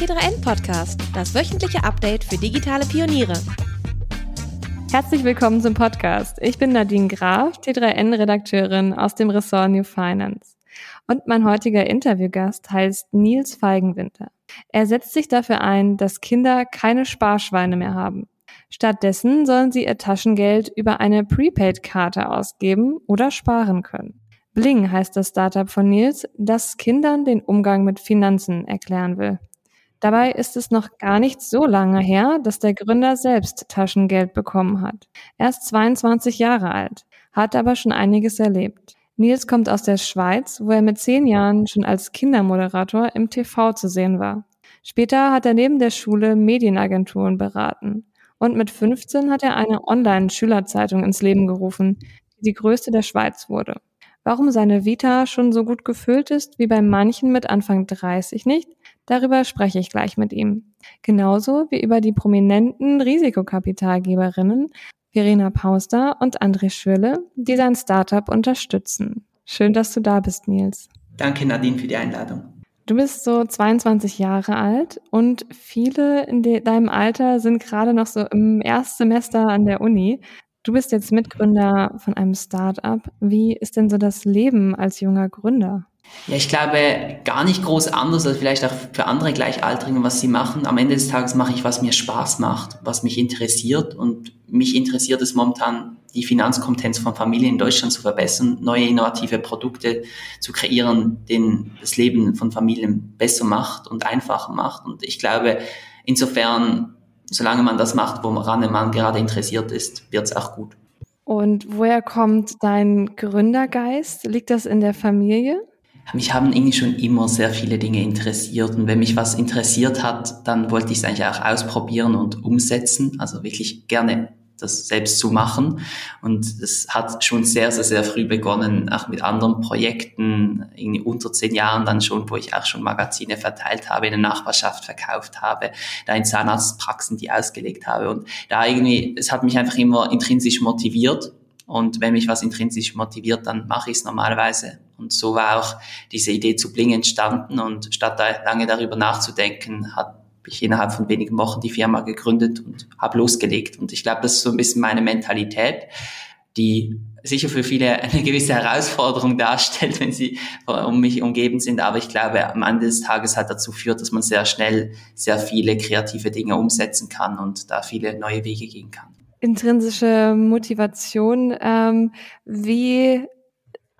T3N Podcast, das wöchentliche Update für digitale Pioniere. Herzlich willkommen zum Podcast. Ich bin Nadine Graf, T3N-Redakteurin aus dem Ressort New Finance. Und mein heutiger Interviewgast heißt Nils Feigenwinter. Er setzt sich dafür ein, dass Kinder keine Sparschweine mehr haben. Stattdessen sollen sie ihr Taschengeld über eine Prepaid-Karte ausgeben oder sparen können. Bling heißt das Startup von Nils, das Kindern den Umgang mit Finanzen erklären will. Dabei ist es noch gar nicht so lange her, dass der Gründer selbst Taschengeld bekommen hat. Er ist 22 Jahre alt, hat aber schon einiges erlebt. Nils kommt aus der Schweiz, wo er mit zehn Jahren schon als Kindermoderator im TV zu sehen war. Später hat er neben der Schule Medienagenturen beraten. Und mit 15 hat er eine Online-Schülerzeitung ins Leben gerufen, die die größte der Schweiz wurde. Warum seine Vita schon so gut gefüllt ist wie bei manchen mit Anfang 30 nicht, darüber spreche ich gleich mit ihm. Genauso wie über die prominenten Risikokapitalgeberinnen Verena Pauster und André Schürle, die sein Startup unterstützen. Schön, dass du da bist, Nils. Danke, Nadine, für die Einladung. Du bist so 22 Jahre alt und viele in deinem Alter sind gerade noch so im Erstsemester an der Uni. Du bist jetzt Mitgründer von einem Startup. Wie ist denn so das Leben als junger Gründer? Ja, ich glaube, gar nicht groß anders als vielleicht auch für andere Gleichaltrigen, was sie machen. Am Ende des Tages mache ich, was mir Spaß macht, was mich interessiert. Und mich interessiert es momentan, die Finanzkompetenz von Familien in Deutschland zu verbessern, neue innovative Produkte zu kreieren, denen das Leben von Familien besser macht und einfacher macht. Und ich glaube, insofern solange man das macht, woran man gerade interessiert ist, wird es auch gut. Und woher kommt dein Gründergeist? Liegt das in der Familie? Mich haben irgendwie schon immer sehr viele Dinge interessiert und wenn mich was interessiert hat, dann wollte ich es eigentlich auch ausprobieren und umsetzen. Also wirklich gerne das selbst zu machen. Und das hat schon sehr, sehr, sehr früh begonnen, auch mit anderen Projekten, irgendwie unter zehn Jahren dann schon, wo ich auch schon Magazine verteilt habe, in der Nachbarschaft verkauft habe, da in Zahnarztpraxen die ausgelegt habe. Und da irgendwie, es hat mich einfach immer intrinsisch motiviert. Und wenn mich was intrinsisch motiviert, dann mache ich es normalerweise. Und so war auch diese Idee zu Bling entstanden. Und statt da lange darüber nachzudenken, hat ich innerhalb von wenigen Wochen die Firma gegründet und habe losgelegt. Und ich glaube, das ist so ein bisschen meine Mentalität, die sicher für viele eine gewisse Herausforderung darstellt, wenn sie um mich umgeben sind. Aber ich glaube, am Ende des Tages hat dazu führt, dass man sehr schnell sehr viele kreative Dinge umsetzen kann und da viele neue Wege gehen kann. Intrinsische Motivation. Ähm, wie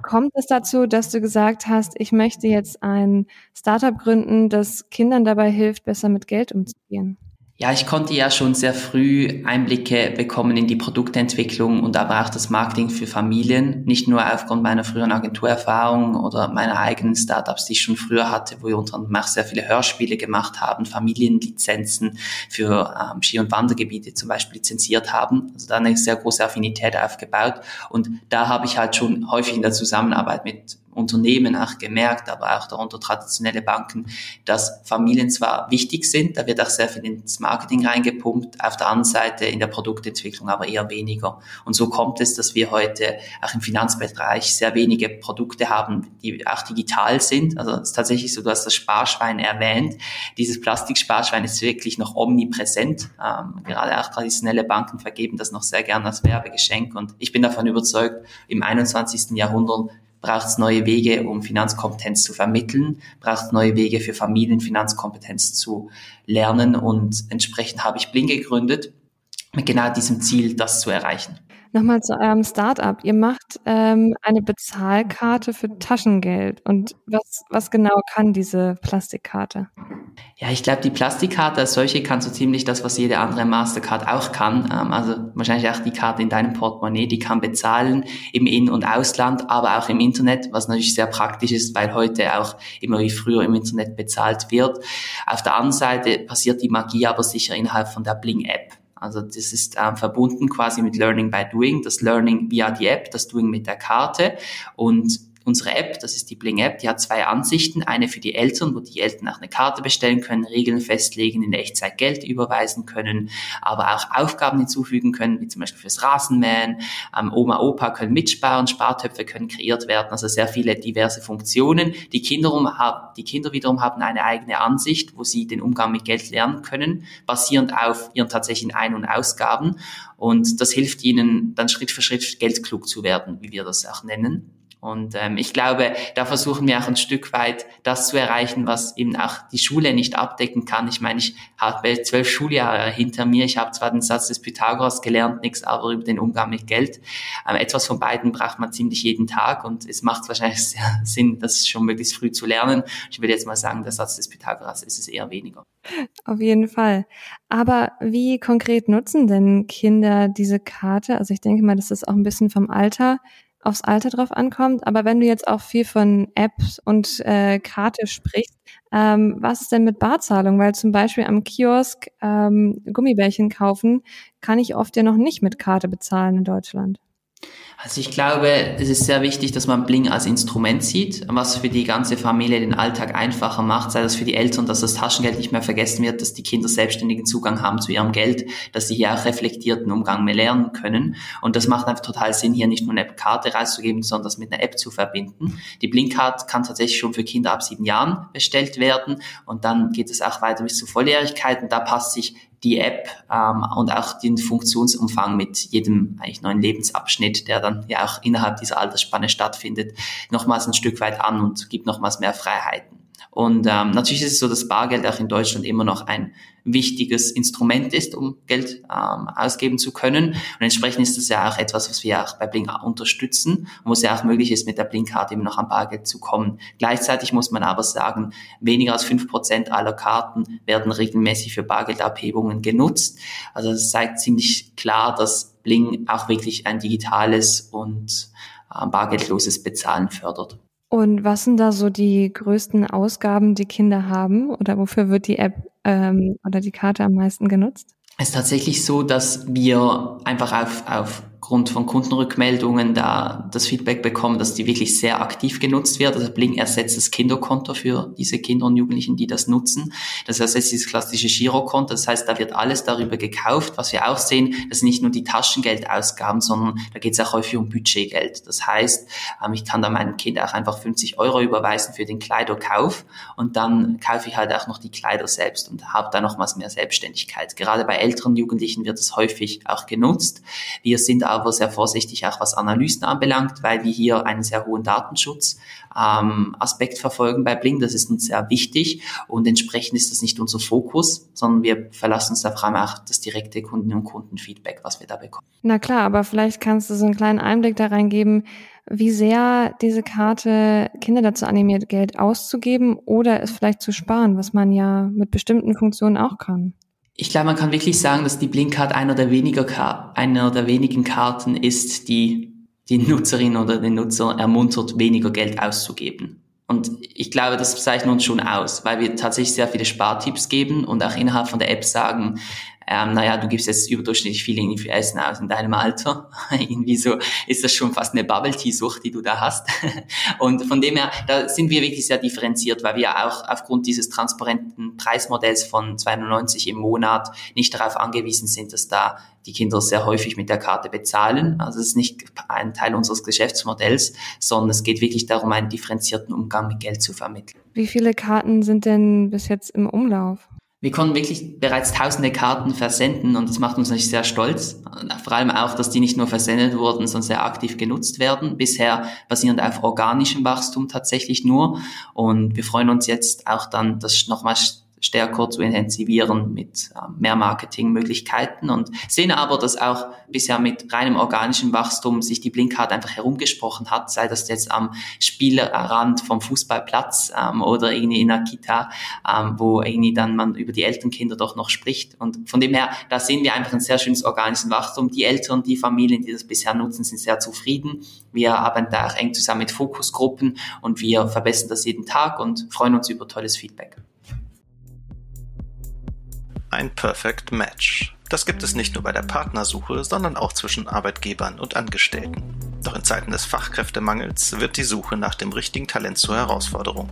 kommt es dazu, dass du gesagt hast, ich möchte jetzt ein Startup gründen, das Kindern dabei hilft, besser mit Geld umzugehen? Ja, ich konnte ja schon sehr früh Einblicke bekommen in die Produktentwicklung und aber auch das Marketing für Familien. Nicht nur aufgrund meiner früheren Agenturerfahrung oder meiner eigenen Startups, die ich schon früher hatte, wo wir unter anderem auch sehr viele Hörspiele gemacht haben, Familienlizenzen für ähm, Ski- und Wandergebiete zum Beispiel lizenziert haben. Also da eine sehr große Affinität aufgebaut. Und da habe ich halt schon häufig in der Zusammenarbeit mit Unternehmen auch gemerkt, aber auch darunter traditionelle Banken, dass Familien zwar wichtig sind, da wird auch sehr viel ins Marketing reingepumpt, auf der anderen Seite in der Produktentwicklung aber eher weniger. Und so kommt es, dass wir heute auch im Finanzbereich sehr wenige Produkte haben, die auch digital sind. Also es ist tatsächlich so, du hast das Sparschwein erwähnt. Dieses Plastiksparschwein ist wirklich noch omnipräsent. Ähm, gerade auch traditionelle Banken vergeben das noch sehr gern als Werbegeschenk. Und ich bin davon überzeugt, im 21. Jahrhundert braucht es neue Wege, um Finanzkompetenz zu vermitteln, braucht es neue Wege für Familien Finanzkompetenz zu lernen und entsprechend habe ich Bling gegründet mit genau diesem Ziel, das zu erreichen. Nochmal zu eurem Startup. Ihr macht ähm, eine Bezahlkarte für Taschengeld. Und was, was genau kann diese Plastikkarte? Ja, ich glaube, die Plastikkarte als solche kann so ziemlich das, was jede andere Mastercard auch kann. Ähm, also wahrscheinlich auch die Karte in deinem Portemonnaie, die kann bezahlen im In- und Ausland, aber auch im Internet, was natürlich sehr praktisch ist, weil heute auch immer wie früher im Internet bezahlt wird. Auf der anderen Seite passiert die Magie aber sicher innerhalb von der Bling-App. Also das ist ähm, verbunden quasi mit Learning by Doing, das Learning via die App, das Doing mit der Karte. Und unsere App, das ist die Bling App, die hat zwei Ansichten. Eine für die Eltern, wo die Eltern auch eine Karte bestellen können, Regeln festlegen, in Echtzeit Geld überweisen können, aber auch Aufgaben hinzufügen können, wie zum Beispiel fürs Rasenmähen. Ähm, Oma, Opa können mitsparen, Spartöpfe können kreiert werden, also sehr viele diverse Funktionen. Die Kinder, haben, die Kinder wiederum haben eine eigene Ansicht, wo sie den Umgang mit Geld lernen können, basierend auf ihren tatsächlichen Ein- und Ausgaben. Und das hilft ihnen dann Schritt für Schritt geldklug zu werden, wie wir das auch nennen. Und ähm, ich glaube, da versuchen wir auch ein Stück weit das zu erreichen, was eben auch die Schule nicht abdecken kann. Ich meine, ich habe zwölf Schuljahre hinter mir. Ich habe zwar den Satz des Pythagoras gelernt, nichts aber über den Umgang mit Geld. Ähm, etwas von beiden braucht man ziemlich jeden Tag und es macht wahrscheinlich Sinn, das schon möglichst früh zu lernen. Ich würde jetzt mal sagen, der Satz des Pythagoras ist es eher weniger. Auf jeden Fall. Aber wie konkret nutzen denn Kinder diese Karte? Also ich denke mal, das ist auch ein bisschen vom Alter aufs Alter drauf ankommt. Aber wenn du jetzt auch viel von Apps und äh, Karte sprichst, ähm, was ist denn mit Barzahlung? Weil zum Beispiel am Kiosk ähm, Gummibärchen kaufen, kann ich oft ja noch nicht mit Karte bezahlen in Deutschland. Also ich glaube, es ist sehr wichtig, dass man Bling als Instrument sieht, was für die ganze Familie den Alltag einfacher macht, sei das für die Eltern, dass das Taschengeld nicht mehr vergessen wird, dass die Kinder selbstständigen Zugang haben zu ihrem Geld, dass sie hier auch reflektierten Umgang mehr lernen können. Und das macht einfach total Sinn, hier nicht nur eine Karte rauszugeben, sondern das mit einer App zu verbinden. Die Blink-Card kann tatsächlich schon für Kinder ab sieben Jahren bestellt werden und dann geht es auch weiter bis zur Volljährigkeit und da passt sich die App ähm, und auch den Funktionsumfang mit jedem eigentlich neuen Lebensabschnitt, der dann ja auch innerhalb dieser Altersspanne stattfindet, nochmals ein Stück weit an und gibt nochmals mehr Freiheiten. Und ähm, natürlich ist es so, dass Bargeld auch in Deutschland immer noch ein wichtiges Instrument ist, um Geld ähm, ausgeben zu können. Und entsprechend ist das ja auch etwas, was wir auch bei Blink unterstützen, wo es ja auch möglich ist, mit der Blink-Karte immer noch an Bargeld zu kommen. Gleichzeitig muss man aber sagen, weniger als fünf Prozent aller Karten werden regelmäßig für Bargeldabhebungen genutzt. Also das zeigt ziemlich klar, dass Bling auch wirklich ein digitales und äh, bargeldloses Bezahlen fördert. Und was sind da so die größten Ausgaben, die Kinder haben? Oder wofür wird die App ähm, oder die Karte am meisten genutzt? Es ist tatsächlich so, dass wir einfach auf, auf aufgrund von Kundenrückmeldungen da das Feedback bekommen, dass die wirklich sehr aktiv genutzt wird. Also Bling ersetzt das Kinderkonto für diese Kinder und Jugendlichen, die das nutzen. Das ersetzt dieses klassische Girokonto. Das heißt, da wird alles darüber gekauft. Was wir auch sehen, das sind nicht nur die Taschengeldausgaben, sondern da geht es auch häufig um Budgetgeld. Das heißt, ähm, ich kann da meinem Kind auch einfach 50 Euro überweisen für den Kleiderkauf und dann kaufe ich halt auch noch die Kleider selbst und habe da nochmals mehr Selbstständigkeit. Gerade bei älteren Jugendlichen wird es häufig auch genutzt. Wir sind aber sehr vorsichtig auch was Analysen anbelangt, weil wir hier einen sehr hohen Datenschutz ähm, Aspekt verfolgen bei Bling. Das ist uns sehr wichtig und entsprechend ist das nicht unser Fokus, sondern wir verlassen uns da vor allem auch das direkte Kunden- und Kundenfeedback, was wir da bekommen. Na klar, aber vielleicht kannst du so einen kleinen Einblick da reingeben, wie sehr diese Karte Kinder dazu animiert, Geld auszugeben oder es vielleicht zu sparen, was man ja mit bestimmten Funktionen auch kann ich glaube, man kann wirklich sagen, dass die Blinkcard einer der weniger, einer der wenigen Karten ist, die die Nutzerin oder den Nutzer ermuntert, weniger Geld auszugeben. Und ich glaube, das zeichnet uns schon aus, weil wir tatsächlich sehr viele Spartipps geben und auch innerhalb von der App sagen, ähm, naja, du gibst jetzt überdurchschnittlich viel Essen aus in deinem Alter. irgendwie so ist das schon fast eine Bubble-Tea-Sucht, die du da hast. und von dem her, da sind wir wirklich sehr differenziert, weil wir auch aufgrund dieses transparenten Preismodells von 290 im Monat nicht darauf angewiesen sind, dass da die Kinder sehr häufig mit der Karte bezahlen. Also es ist nicht ein Teil unseres Geschäftsmodells, sondern es geht wirklich darum, einen differenzierten Umgang mit Geld zu vermitteln. Wie viele Karten sind denn bis jetzt im Umlauf? Wir konnten wirklich bereits tausende Karten versenden und das macht uns natürlich sehr stolz. Vor allem auch, dass die nicht nur versendet wurden, sondern sehr aktiv genutzt werden. Bisher basierend auf organischem Wachstum tatsächlich nur. Und wir freuen uns jetzt auch dann, das nochmal stärker zu intensivieren mit äh, mehr Marketingmöglichkeiten und sehen aber, dass auch bisher mit reinem organischem Wachstum sich die Blinkcard einfach herumgesprochen hat, sei das jetzt am Spielrand vom Fußballplatz ähm, oder irgendwie in der Kita, ähm, wo irgendwie dann man über die Elternkinder doch noch spricht. Und von dem her, da sehen wir einfach ein sehr schönes organisches Wachstum. Die Eltern, die Familien, die das bisher nutzen, sind sehr zufrieden. Wir arbeiten da auch eng zusammen mit Fokusgruppen und wir verbessern das jeden Tag und freuen uns über tolles Feedback ein Perfect Match. Das gibt es nicht nur bei der Partnersuche, sondern auch zwischen Arbeitgebern und Angestellten. Doch in Zeiten des Fachkräftemangels wird die Suche nach dem richtigen Talent zur Herausforderung.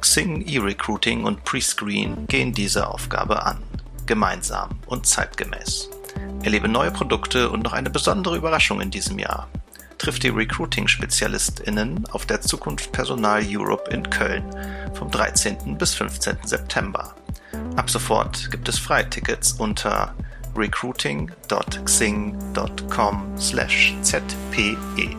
Xing E-Recruiting und Prescreen gehen diese Aufgabe an. Gemeinsam und zeitgemäß. Erlebe neue Produkte und noch eine besondere Überraschung in diesem Jahr. Trifft die Recruiting-SpezialistInnen auf der Zukunft Personal Europe in Köln vom 13. bis 15. September. Ab sofort gibt es Freitickets unter recruiting.xing.com/zpe.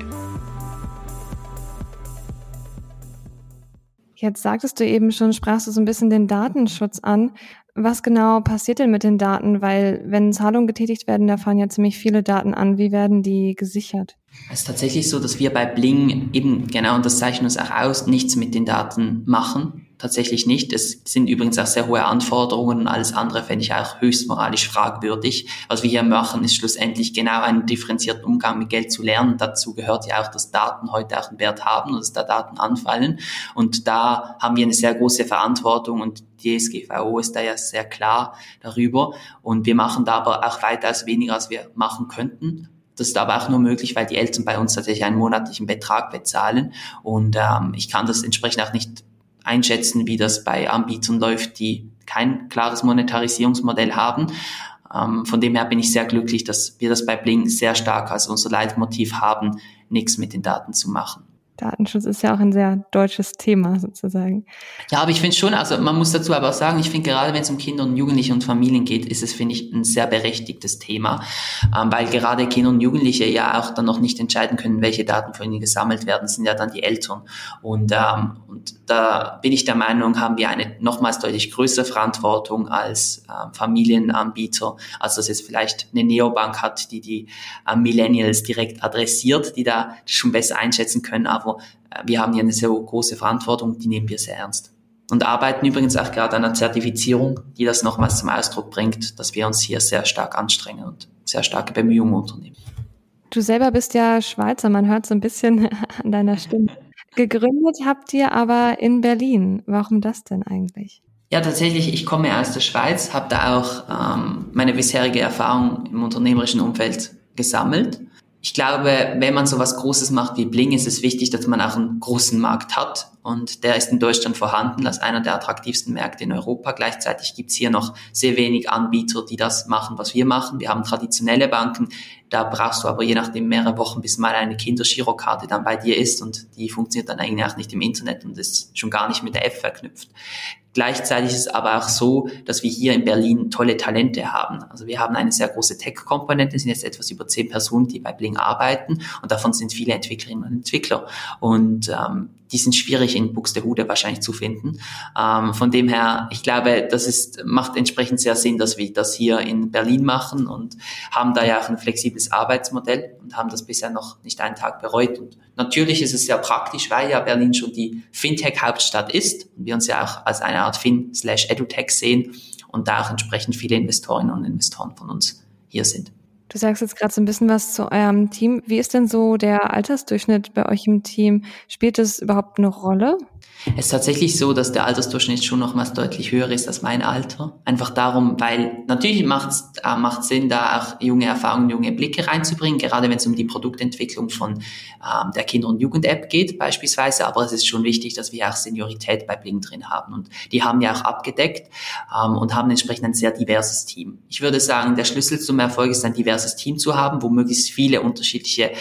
Jetzt sagtest du eben schon, sprachst du so ein bisschen den Datenschutz an. Was genau passiert denn mit den Daten? Weil wenn Zahlungen getätigt werden, da fahren ja ziemlich viele Daten an. Wie werden die gesichert? Es ist tatsächlich so, dass wir bei Bling eben genau, und das zeichnet uns auch aus, nichts mit den Daten machen tatsächlich nicht. Es sind übrigens auch sehr hohe Anforderungen und alles andere fände ich auch höchst moralisch fragwürdig. Was wir hier machen, ist schlussendlich genau einen differenzierten Umgang mit Geld zu lernen. Dazu gehört ja auch, dass Daten heute auch einen Wert haben und dass da Daten anfallen. Und da haben wir eine sehr große Verantwortung und die SGVO ist da ja sehr klar darüber. Und wir machen da aber auch weitaus weniger, als wir machen könnten. Das ist aber auch nur möglich, weil die Eltern bei uns tatsächlich einen monatlichen Betrag bezahlen. Und ähm, ich kann das entsprechend auch nicht einschätzen, wie das bei Anbietern läuft, die kein klares Monetarisierungsmodell haben. Ähm, von dem her bin ich sehr glücklich, dass wir das bei Bling sehr stark als unser Leitmotiv haben, nichts mit den Daten zu machen. Datenschutz ist ja auch ein sehr deutsches Thema sozusagen. Ja, aber ich finde schon, also man muss dazu aber auch sagen, ich finde gerade wenn es um Kinder und Jugendliche und Familien geht, ist es, finde ich, ein sehr berechtigtes Thema, ähm, weil gerade Kinder und Jugendliche ja auch dann noch nicht entscheiden können, welche Daten von ihnen gesammelt werden, sind ja dann die Eltern. Und, ähm, und da bin ich der Meinung, haben wir eine nochmals deutlich größere Verantwortung als ähm, Familienanbieter, als dass jetzt vielleicht eine Neobank hat, die die äh, Millennials direkt adressiert, die da schon besser einschätzen können, aber aber äh, wir haben hier eine sehr große Verantwortung, die nehmen wir sehr ernst. Und arbeiten übrigens auch gerade an einer Zertifizierung, die das nochmals zum Ausdruck bringt, dass wir uns hier sehr stark anstrengen und sehr starke Bemühungen unternehmen. Du selber bist ja Schweizer, man hört so ein bisschen an deiner Stimme. Gegründet habt ihr aber in Berlin. Warum das denn eigentlich? Ja, tatsächlich, ich komme aus der Schweiz, habe da auch ähm, meine bisherige Erfahrung im unternehmerischen Umfeld gesammelt ich glaube, wenn man so was Großes macht wie Bling, ist es wichtig, dass man auch einen großen Markt hat. Und der ist in Deutschland vorhanden als einer der attraktivsten Märkte in Europa. Gleichzeitig gibt's hier noch sehr wenig Anbieter, die das machen, was wir machen. Wir haben traditionelle Banken. Da brauchst du aber je nachdem mehrere Wochen, bis mal eine Kindergirokarte dann bei dir ist. Und die funktioniert dann eigentlich auch nicht im Internet und ist schon gar nicht mit der App verknüpft. Gleichzeitig ist es aber auch so, dass wir hier in Berlin tolle Talente haben. Also wir haben eine sehr große Tech-Komponente, es sind jetzt etwas über zehn Personen, die bei Bling arbeiten und davon sind viele Entwicklerinnen und Entwickler. Und ähm, die sind schwierig in Buxtehude wahrscheinlich zu finden. Ähm, von dem her, ich glaube, das ist, macht entsprechend sehr Sinn, dass wir das hier in Berlin machen und haben da ja auch ein flexibles Arbeitsmodell und haben das bisher noch nicht einen Tag bereut. Und natürlich ist es sehr praktisch, weil ja Berlin schon die Fintech-Hauptstadt ist und wir uns ja auch als eine Art Fin-Edutech sehen und da auch entsprechend viele Investorinnen und Investoren von uns hier sind. Du sagst jetzt gerade so ein bisschen was zu eurem Team. Wie ist denn so der Altersdurchschnitt bei euch im Team? Spielt das überhaupt eine Rolle? Es ist tatsächlich so, dass der Altersdurchschnitt schon nochmals deutlich höher ist als mein Alter. Einfach darum, weil natürlich macht es äh, macht Sinn, da auch junge Erfahrungen, junge Blicke reinzubringen, gerade wenn es um die Produktentwicklung von ähm, der Kinder- und Jugend-App geht beispielsweise. Aber es ist schon wichtig, dass wir auch Seniorität bei Bling drin haben. Und die haben wir auch abgedeckt ähm, und haben entsprechend ein sehr diverses Team. Ich würde sagen, der Schlüssel zum Erfolg ist ein diverses Team zu haben, wo möglichst viele unterschiedliche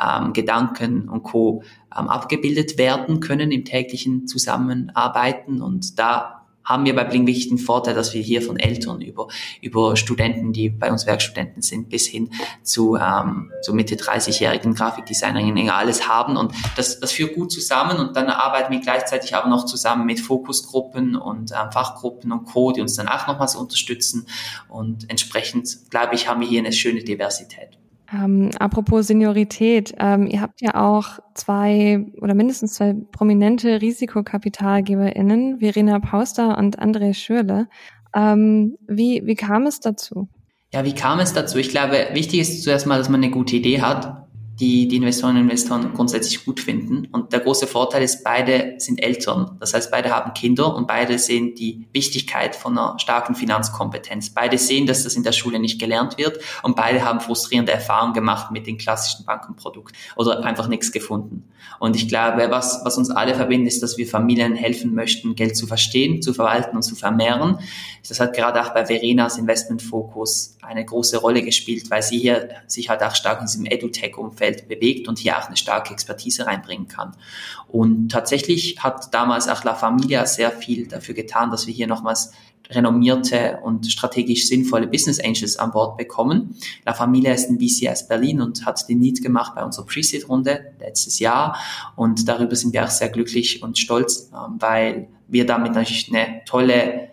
ähm, Gedanken und Co abgebildet werden können im täglichen Zusammenarbeiten. Und da haben wir bei Bling wirklich den Vorteil, dass wir hier von Eltern über, über Studenten, die bei uns Werkstudenten sind, bis hin zu, ähm, zu Mitte 30-jährigen Grafikdesignerinnen alles haben. Und das, das führt gut zusammen. Und dann arbeiten wir gleichzeitig aber noch zusammen mit Fokusgruppen und ähm, Fachgruppen und Co., die uns dann auch nochmals unterstützen. Und entsprechend, glaube ich, haben wir hier eine schöne Diversität. Ähm, apropos Seniorität, ähm, ihr habt ja auch zwei oder mindestens zwei prominente RisikokapitalgeberInnen, Verena Pauster und André Schürle. Ähm, wie, wie kam es dazu? Ja, wie kam es dazu? Ich glaube, wichtig ist zuerst mal, dass man eine gute Idee hat die die Investorinnen und Investoren grundsätzlich gut finden. Und der große Vorteil ist, beide sind Eltern. Das heißt, beide haben Kinder und beide sehen die Wichtigkeit von einer starken Finanzkompetenz. Beide sehen, dass das in der Schule nicht gelernt wird und beide haben frustrierende Erfahrungen gemacht mit den klassischen Bankenprodukten oder einfach nichts gefunden. Und ich glaube, was, was uns alle verbindet, ist, dass wir Familien helfen möchten, Geld zu verstehen, zu verwalten und zu vermehren. Das hat gerade auch bei Verenas Investmentfokus eine große Rolle gespielt, weil sie hier sich halt auch stark in diesem EduTech-Umfeld Feld bewegt und hier auch eine starke Expertise reinbringen kann. Und tatsächlich hat damals auch La Familia sehr viel dafür getan, dass wir hier nochmals renommierte und strategisch sinnvolle Business Angels an Bord bekommen. La Familia ist ein VCS Berlin und hat den Need gemacht bei unserer Pre-Seed-Runde letztes Jahr. Und darüber sind wir auch sehr glücklich und stolz, ähm, weil wir damit natürlich eine tolle,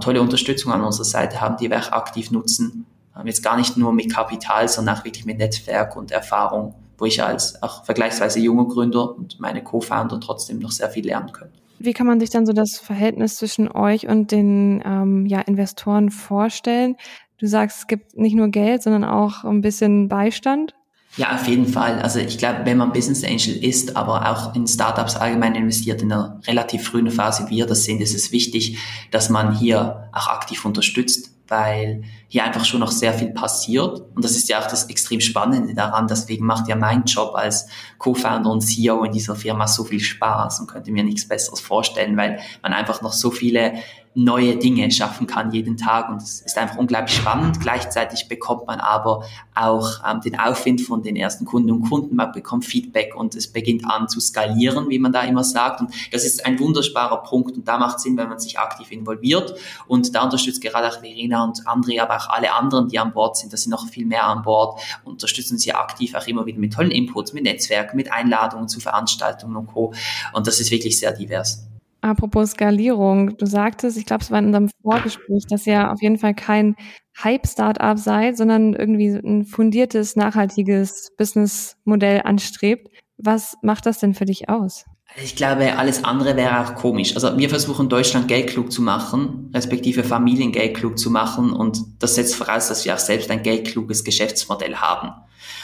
tolle Unterstützung an unserer Seite haben, die wir auch aktiv nutzen, Jetzt gar nicht nur mit Kapital, sondern auch wirklich mit Netzwerk und Erfahrung, wo ich als auch vergleichsweise junger Gründer und meine Co-Founder trotzdem noch sehr viel lernen können. Wie kann man sich dann so das Verhältnis zwischen euch und den ähm, ja, Investoren vorstellen? Du sagst, es gibt nicht nur Geld, sondern auch ein bisschen Beistand. Ja, auf jeden Fall. Also ich glaube, wenn man Business Angel ist, aber auch in Startups allgemein investiert in einer relativ frühen Phase, wie wir das sind, ist es wichtig, dass man hier auch aktiv unterstützt weil hier einfach schon noch sehr viel passiert. Und das ist ja auch das extrem Spannende daran. Deswegen macht ja mein Job als Co-Founder und CEO in dieser Firma so viel Spaß und könnte mir nichts Besseres vorstellen, weil man einfach noch so viele neue Dinge schaffen kann jeden Tag und es ist einfach unglaublich spannend. Gleichzeitig bekommt man aber auch ähm, den Aufwind von den ersten Kunden und Kunden, man bekommt Feedback und es beginnt an zu skalieren, wie man da immer sagt und das ist ein wunderbarer Punkt und da macht Sinn, wenn man sich aktiv involviert und da unterstützt gerade auch Verena und André, aber auch alle anderen, die an Bord sind, da sind noch viel mehr an Bord, unterstützen sie aktiv auch immer wieder mit tollen Inputs, mit Netzwerken, mit Einladungen zu Veranstaltungen und Co. Und das ist wirklich sehr divers. Apropos Skalierung, du sagtest, ich glaube, es war in unserem Vorgespräch, dass ihr auf jeden Fall kein Hype-Startup seid, sondern irgendwie ein fundiertes, nachhaltiges Businessmodell anstrebt. Was macht das denn für dich aus? Ich glaube, alles andere wäre auch komisch. Also wir versuchen Deutschland geldklug zu machen, respektive Familien geldklug zu machen und das setzt voraus, dass wir auch selbst ein geldkluges Geschäftsmodell haben.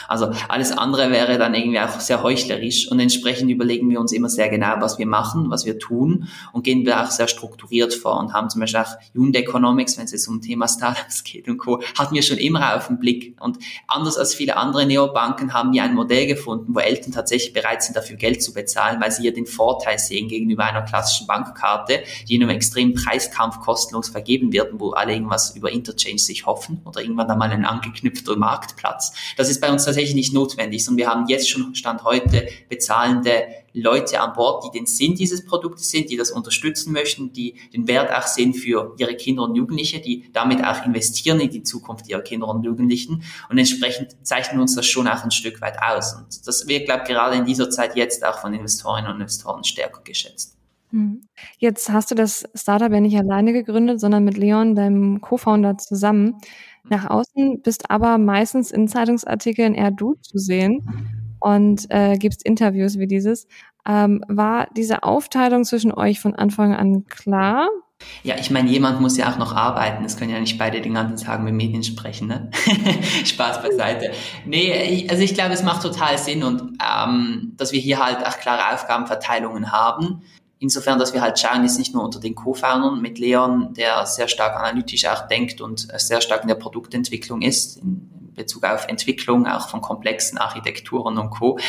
Also alles andere wäre dann irgendwie auch sehr heuchlerisch und entsprechend überlegen wir uns immer sehr genau, was wir machen, was wir tun und gehen wir auch sehr strukturiert vor und haben zum Beispiel auch Unit Economics, wenn es jetzt um Thema Startups geht und Co., hatten wir schon immer auf den Blick und anders als viele andere Neobanken haben wir ein Modell gefunden, wo Eltern tatsächlich bereit sind, dafür Geld zu bezahlen, weil sie hier den Vorteil sehen gegenüber einer klassischen Bankkarte, die in einem extremen Preiskampf kostenlos vergeben wird, wo alle irgendwas über Interchange sich hoffen oder irgendwann einmal ein angeknüpfter Marktplatz. Das ist bei uns tatsächlich tatsächlich nicht notwendig, sondern wir haben jetzt schon Stand heute bezahlende Leute an Bord, die den Sinn dieses Produktes sind, die das unterstützen möchten, die den Wert auch sehen für ihre Kinder und Jugendliche, die damit auch investieren in die Zukunft ihrer Kinder und Jugendlichen. Und entsprechend zeichnen uns das schon auch ein Stück weit aus. Und das wird, glaube ich, gerade in dieser Zeit jetzt auch von Investorinnen und Investoren stärker geschätzt. Hm. Jetzt hast du das Startup ja nicht alleine gegründet, sondern mit Leon, deinem Co-Founder, zusammen. Nach außen bist aber meistens in Zeitungsartikeln eher du zu sehen und äh, gibst Interviews wie dieses. Ähm, war diese Aufteilung zwischen euch von Anfang an klar? Ja, ich meine, jemand muss ja auch noch arbeiten. Das können ja nicht beide den ganzen Tag mit Medien sprechen. Ne? Spaß beiseite. Nee, also ich glaube, es macht total Sinn und ähm, dass wir hier halt auch klare Aufgabenverteilungen haben. Insofern, dass wir halt schauen, ist nicht nur unter den Co-Foundern mit Leon, der sehr stark analytisch auch denkt und sehr stark in der Produktentwicklung ist, in Bezug auf Entwicklung, auch von komplexen Architekturen und Co.,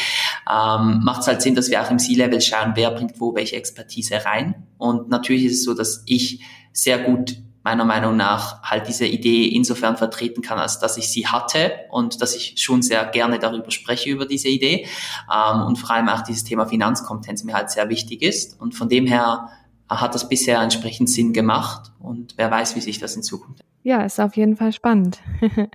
ähm, macht es halt Sinn, dass wir auch im C-Level schauen, wer bringt wo welche Expertise rein. Und natürlich ist es so, dass ich sehr gut meiner Meinung nach halt diese Idee insofern vertreten kann, als dass ich sie hatte und dass ich schon sehr gerne darüber spreche, über diese Idee. Ähm, und vor allem auch dieses Thema Finanzkompetenz mir halt sehr wichtig ist. Und von dem her hat das bisher entsprechend Sinn gemacht und wer weiß, wie sich das in Zukunft. Ja, ist auf jeden Fall spannend.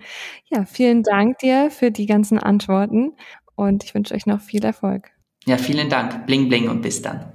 ja, vielen Dank dir für die ganzen Antworten und ich wünsche euch noch viel Erfolg. Ja, vielen Dank. Bling, bling und bis dann.